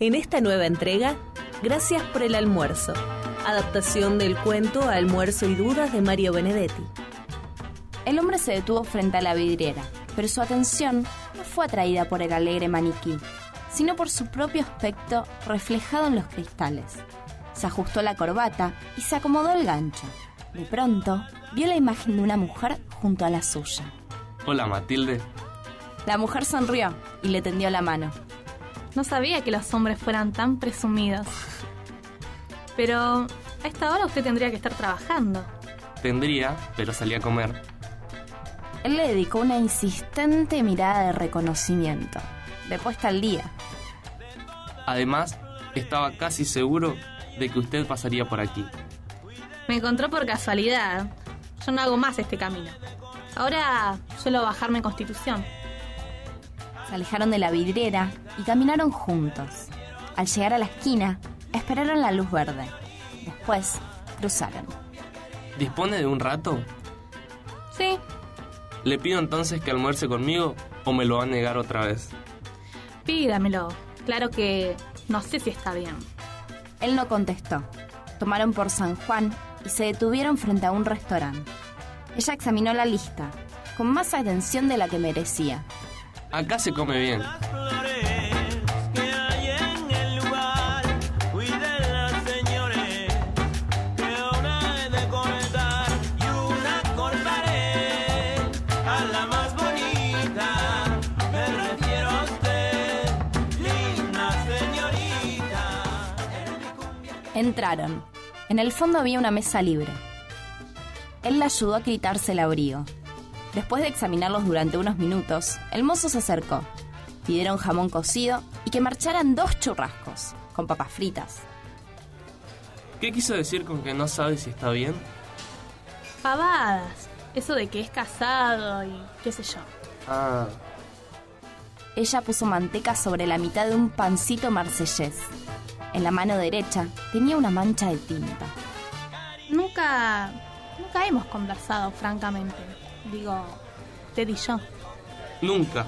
En esta nueva entrega, gracias por el almuerzo, adaptación del cuento Almuerzo y Dudas de Mario Benedetti. El hombre se detuvo frente a la vidriera, pero su atención no fue atraída por el alegre maniquí, sino por su propio aspecto reflejado en los cristales. Se ajustó la corbata y se acomodó el gancho. De pronto, vio la imagen de una mujer junto a la suya. Hola, Matilde. La mujer sonrió y le tendió la mano. No sabía que los hombres fueran tan presumidos. Pero a esta hora usted tendría que estar trabajando. Tendría, pero salí a comer. Él le dedicó una insistente mirada de reconocimiento, de puesta al día. Además, estaba casi seguro de que usted pasaría por aquí. Me encontró por casualidad. Yo no hago más este camino. Ahora suelo bajarme en Constitución. Se alejaron de la vidriera y caminaron juntos. Al llegar a la esquina, esperaron la luz verde. Después, cruzaron. ¿Dispone de un rato? Sí, ¿Le pido entonces que almuerce conmigo o me lo va a negar otra vez? pídamelo. Claro que no sé si está bien. Él no contestó. Tomaron por San Juan y se detuvieron frente a un restaurante. Ella examinó la lista, con más atención de la que merecía. Acá se come bien. Entraron. En el fondo había una mesa libre. Él la ayudó a quitarse el abrigo. Después de examinarlos durante unos minutos, el mozo se acercó. Pidieron jamón cocido y que marcharan dos churrascos, con papas fritas. ¿Qué quiso decir con que no sabe si está bien? Pavadas. Eso de que es casado y qué sé yo. Ah, Ella puso manteca sobre la mitad de un pancito marsellés. En la mano derecha tenía una mancha de tinta. Nunca, nunca hemos conversado, francamente. Digo, usted y yo. nunca.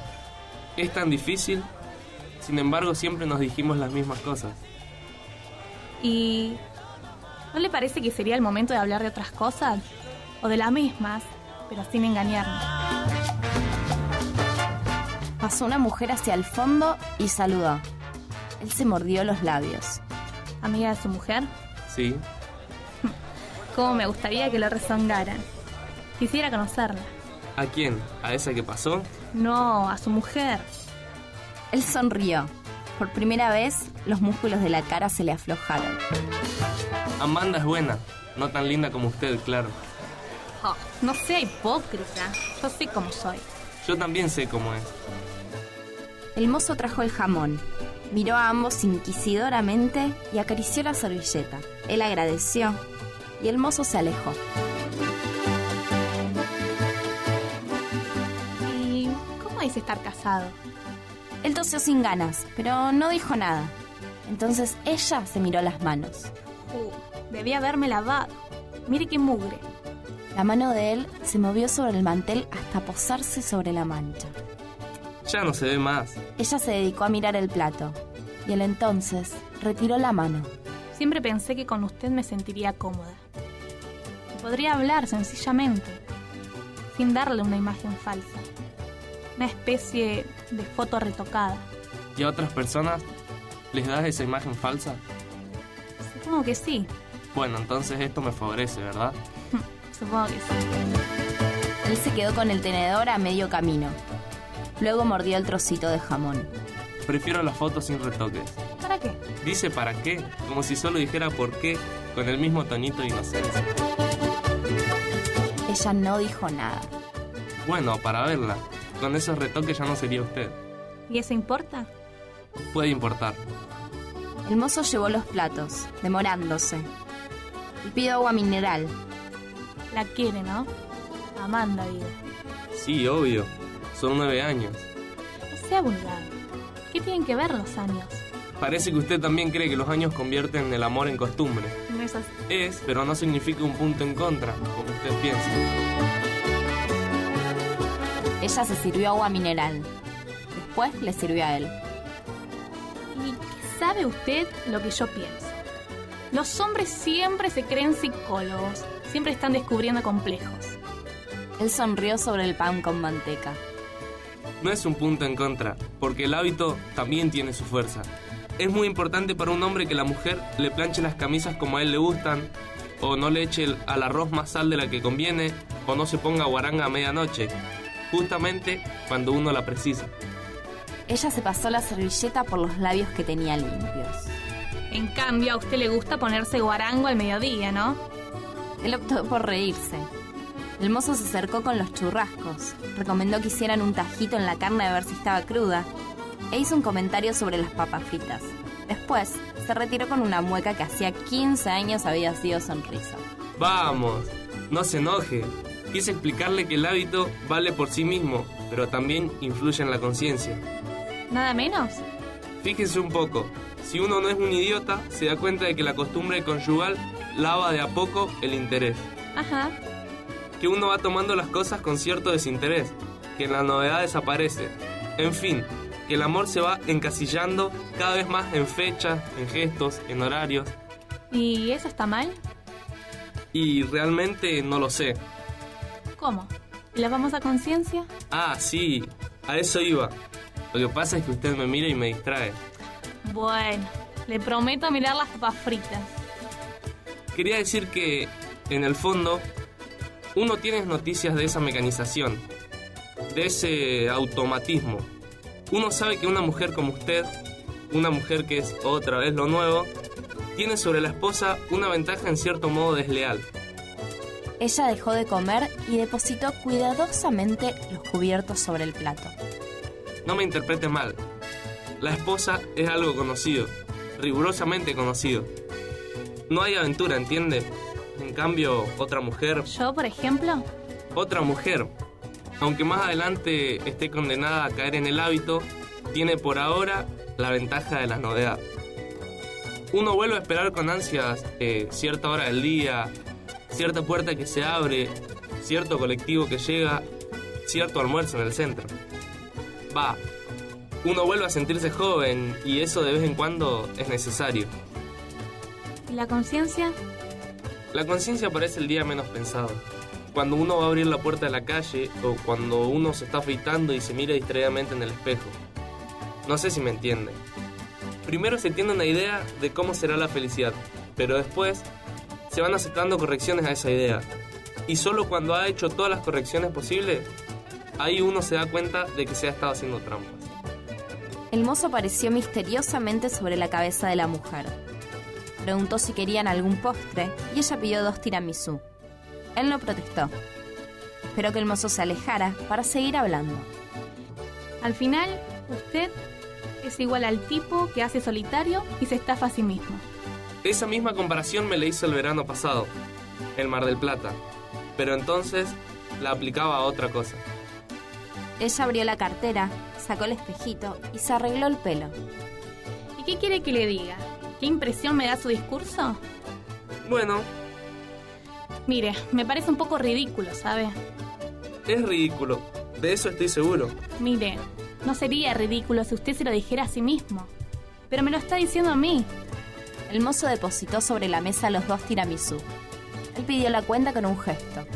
Es tan difícil. Sin embargo, siempre nos dijimos las mismas cosas. ¿Y no le parece que sería el momento de hablar de otras cosas? O de las mismas, pero sin engañarnos. Pasó una mujer hacia el fondo y saludó. Él se mordió los labios. ¿Amiga de su mujer? Sí. Cómo me gustaría que lo rezongaran. Quisiera conocerla. ¿A quién? ¿A esa que pasó? No, a su mujer. Él sonrió. Por primera vez, los músculos de la cara se le aflojaron. Amanda es buena. No tan linda como usted, claro. Oh, no sea hipócrita. Yo sé cómo soy. Yo también sé cómo es. El mozo trajo el jamón. Miró a ambos inquisidoramente y acarició la servilleta. Él agradeció y el mozo se alejó. Estar casado? Él tosió sin ganas, pero no dijo nada. Entonces ella se miró las manos. Uh, debía haberme lavado. Mire qué mugre. La mano de él se movió sobre el mantel hasta posarse sobre la mancha. Ya no se ve más. Ella se dedicó a mirar el plato y él entonces retiró la mano. Siempre pensé que con usted me sentiría cómoda. Podría hablar sencillamente, sin darle una imagen falsa. Una especie de foto retocada. ¿Y a otras personas les das esa imagen falsa? Supongo que sí. Bueno, entonces esto me favorece, ¿verdad? Supongo que sí. Él se quedó con el tenedor a medio camino. Luego mordió el trocito de jamón. Prefiero las fotos sin retoques. ¿Para qué? Dice para qué, como si solo dijera por qué, con el mismo tonito de inocencia. Ella no dijo nada. Bueno, para verla. Con esos retoques ya no sería usted. ¿Y eso importa? Puede importar. El mozo llevó los platos, demorándose. Y pidió agua mineral. La quiere, ¿no? Amanda, digo. Sí, obvio. Son nueve años. No sea vulgar. ¿Qué tienen que ver los años? Parece que usted también cree que los años convierten el amor en costumbre. No es así. Es, pero no significa un punto en contra, como usted piensa. Ella se sirvió agua mineral. Después le sirvió a él. ¿Y ¿Sabe usted lo que yo pienso? Los hombres siempre se creen psicólogos, siempre están descubriendo complejos. Él sonrió sobre el pan con manteca. No es un punto en contra, porque el hábito también tiene su fuerza. Es muy importante para un hombre que la mujer le planche las camisas como a él le gustan, o no le eche el- al arroz más sal de la que conviene, o no se ponga guaranga a medianoche, justamente cuando uno la precisa. Ella se pasó la servilleta por los labios que tenía limpios. En cambio, a usted le gusta ponerse guarango al mediodía, ¿no? Él optó por reírse. El mozo se acercó con los churrascos, recomendó que hicieran un tajito en la carne a ver si estaba cruda, e hizo un comentario sobre las papas fritas. Después, se retiró con una mueca que hacía 15 años había sido sonrisa. Vamos, no se enoje. Quise explicarle que el hábito vale por sí mismo, pero también influye en la conciencia. Nada menos. Fíjese un poco, si uno no es un idiota, se da cuenta de que la costumbre conyugal lava de a poco el interés. Ajá. Que uno va tomando las cosas con cierto desinterés, que la novedad desaparece. En fin, que el amor se va encasillando cada vez más en fechas, en gestos, en horarios. ¿Y eso está mal? Y realmente no lo sé. ¿Cómo? ¿Y la famosa conciencia? Ah, sí, a eso iba. Lo que pasa es que usted me mira y me distrae. Bueno, le prometo mirar las papas fritas. Quería decir que, en el fondo, uno tiene noticias de esa mecanización, de ese automatismo. Uno sabe que una mujer como usted, una mujer que es otra vez lo nuevo, tiene sobre la esposa una ventaja en cierto modo desleal. Ella dejó de comer y depositó cuidadosamente los cubiertos sobre el plato. No me interprete mal. La esposa es algo conocido, rigurosamente conocido. No hay aventura, ¿entiende? En cambio, otra mujer ¿Yo, por ejemplo? Otra mujer, aunque más adelante esté condenada a caer en el hábito, tiene por ahora la ventaja de la novedad. Uno vuelve a esperar con ansias eh, cierta hora del día, cierta puerta que se abre, cierto colectivo que llega, cierto almuerzo en el centro. Va, uno vuelve a sentirse joven y eso de vez en cuando es necesario. ¿Y la conciencia? La conciencia parece el día menos pensado. Cuando uno va a abrir la puerta de la calle o cuando uno se está afeitando y se mira distraídamente en el espejo. No sé si me entiende. Primero se tiene una idea de cómo será la felicidad, pero después se van aceptando correcciones a esa idea. Y solo cuando ha hecho todas las correcciones posibles, ahí uno se da cuenta de que se ha estado haciendo trampas. El mozo apareció misteriosamente sobre la cabeza de la mujer. Preguntó si querían algún postre y ella pidió dos tiramisú. Él no protestó. Esperó que el mozo se alejara para seguir hablando. Al final, usted es igual al tipo que hace solitario y se estafa a sí mismo. Esa misma comparación me la hizo el verano pasado, el Mar del Plata, pero entonces la aplicaba a otra cosa. Ella abrió la cartera, sacó el espejito y se arregló el pelo. ¿Y qué quiere que le diga? ¿Qué impresión me da su discurso? Bueno, Mire, me parece un poco ridículo, ¿sabe? es ridículo, de eso estoy seguro. Mire, no sería ridículo si usted se lo dijera a sí mismo. Pero me lo está diciendo a mí. El mozo depositó sobre la mesa los dos tiramisú. Él pidió la cuenta con un gesto.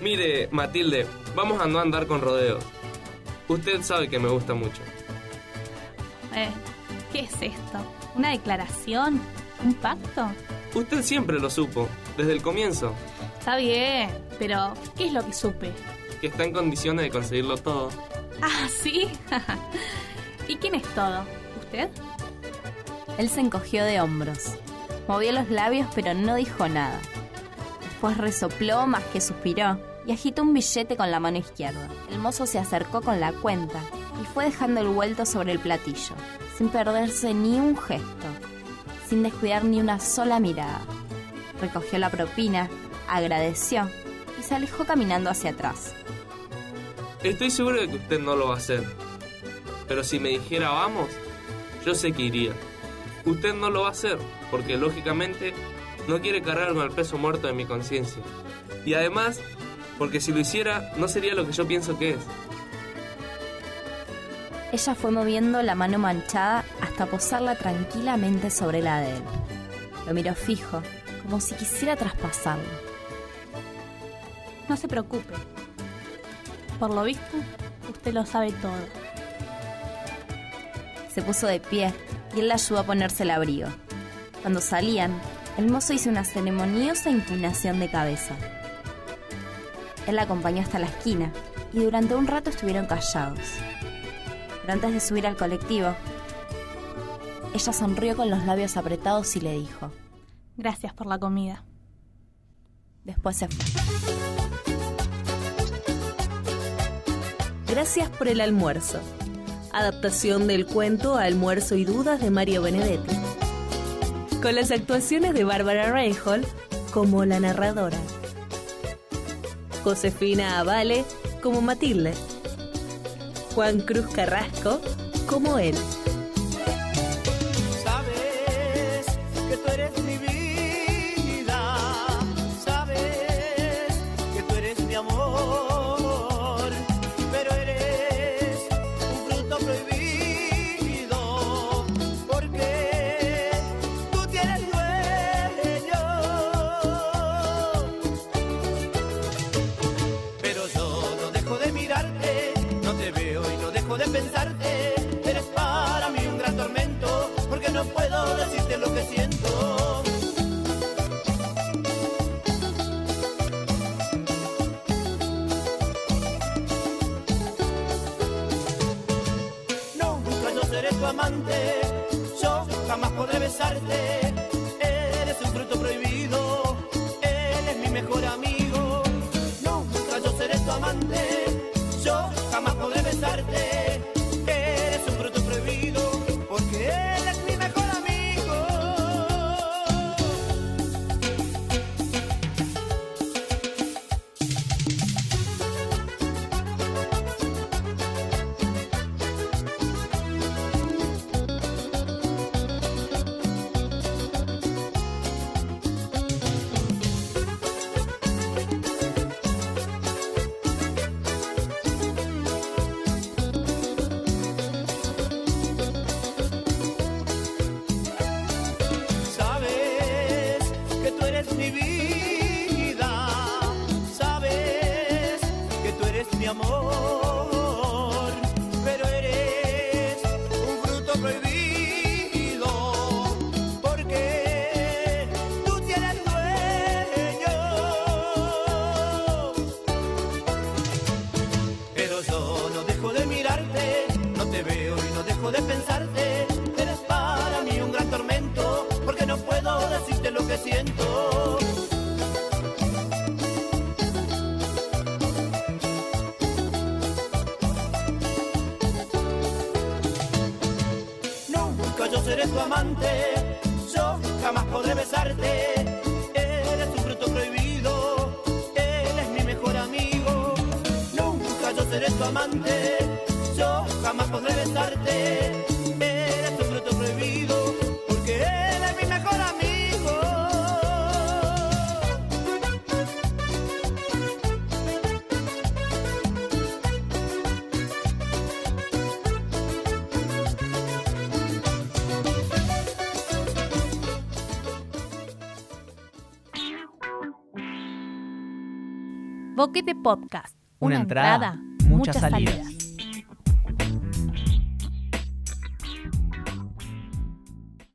Mire, Matilde, vamos a no andar con rodeos. Usted sabe que me gusta mucho. Eh, ¿Qué es esto? ¿Una declaración? ¿Un pacto? Usted siempre lo supo, desde el comienzo, Está bien, pero ¿qué es lo que supe? que está en condiciones de conseguirlo todo. Ah, sí. ¿Y quién es todo? ¿Usted? Él se encogió de hombros. Movió los labios pero no dijo nada. Después resopló más que suspiró y agitó un billete con la mano izquierda. El mozo se acercó con la cuenta y fue dejando el vuelto sobre el platillo, sin perderse ni un gesto, sin descuidar ni una sola mirada. Recogió la propina, agradeció y se alejó caminando hacia atrás. Estoy seguro de que usted no lo va a hacer. Pero si me dijera vamos, yo sé que iría. Usted no lo va a hacer, porque lógicamente no quiere cargar con el peso muerto de mi conciencia. Y además, porque si lo hiciera, no sería lo que yo pienso que es. Ella fue moviendo la mano manchada hasta posarla tranquilamente sobre la de él. Lo miró fijo, como si quisiera traspasarlo. No se preocupe. Por lo visto, usted lo sabe todo. Se puso de pie y él la ayudó a ponerse el abrigo. Cuando salían, el mozo hizo una ceremoniosa inclinación de cabeza. Él la acompañó hasta la esquina y durante un rato estuvieron callados. Pero antes de subir al colectivo, ella sonrió con los labios apretados y le dijo. Gracias por la comida. Después se fue. Gracias por el almuerzo. Adaptación del cuento Almuerzo y Dudas de Mario Benedetti. Con las actuaciones de Bárbara Reinhold como la narradora. Josefina Avale como Matilde. Juan Cruz Carrasco como él. Pensarte. Eres para mí un gran tormento, porque no puedo decirte lo que siento. Nunca yo seré tu amante, yo jamás podré besarte. Yo seré tu amante, yo jamás podré besarte. Eres un fruto prohibido, él es mi mejor amigo. Nunca yo seré tu amante, yo jamás podré besarte. Boquete Podcast. Una entrada, muchas salidas.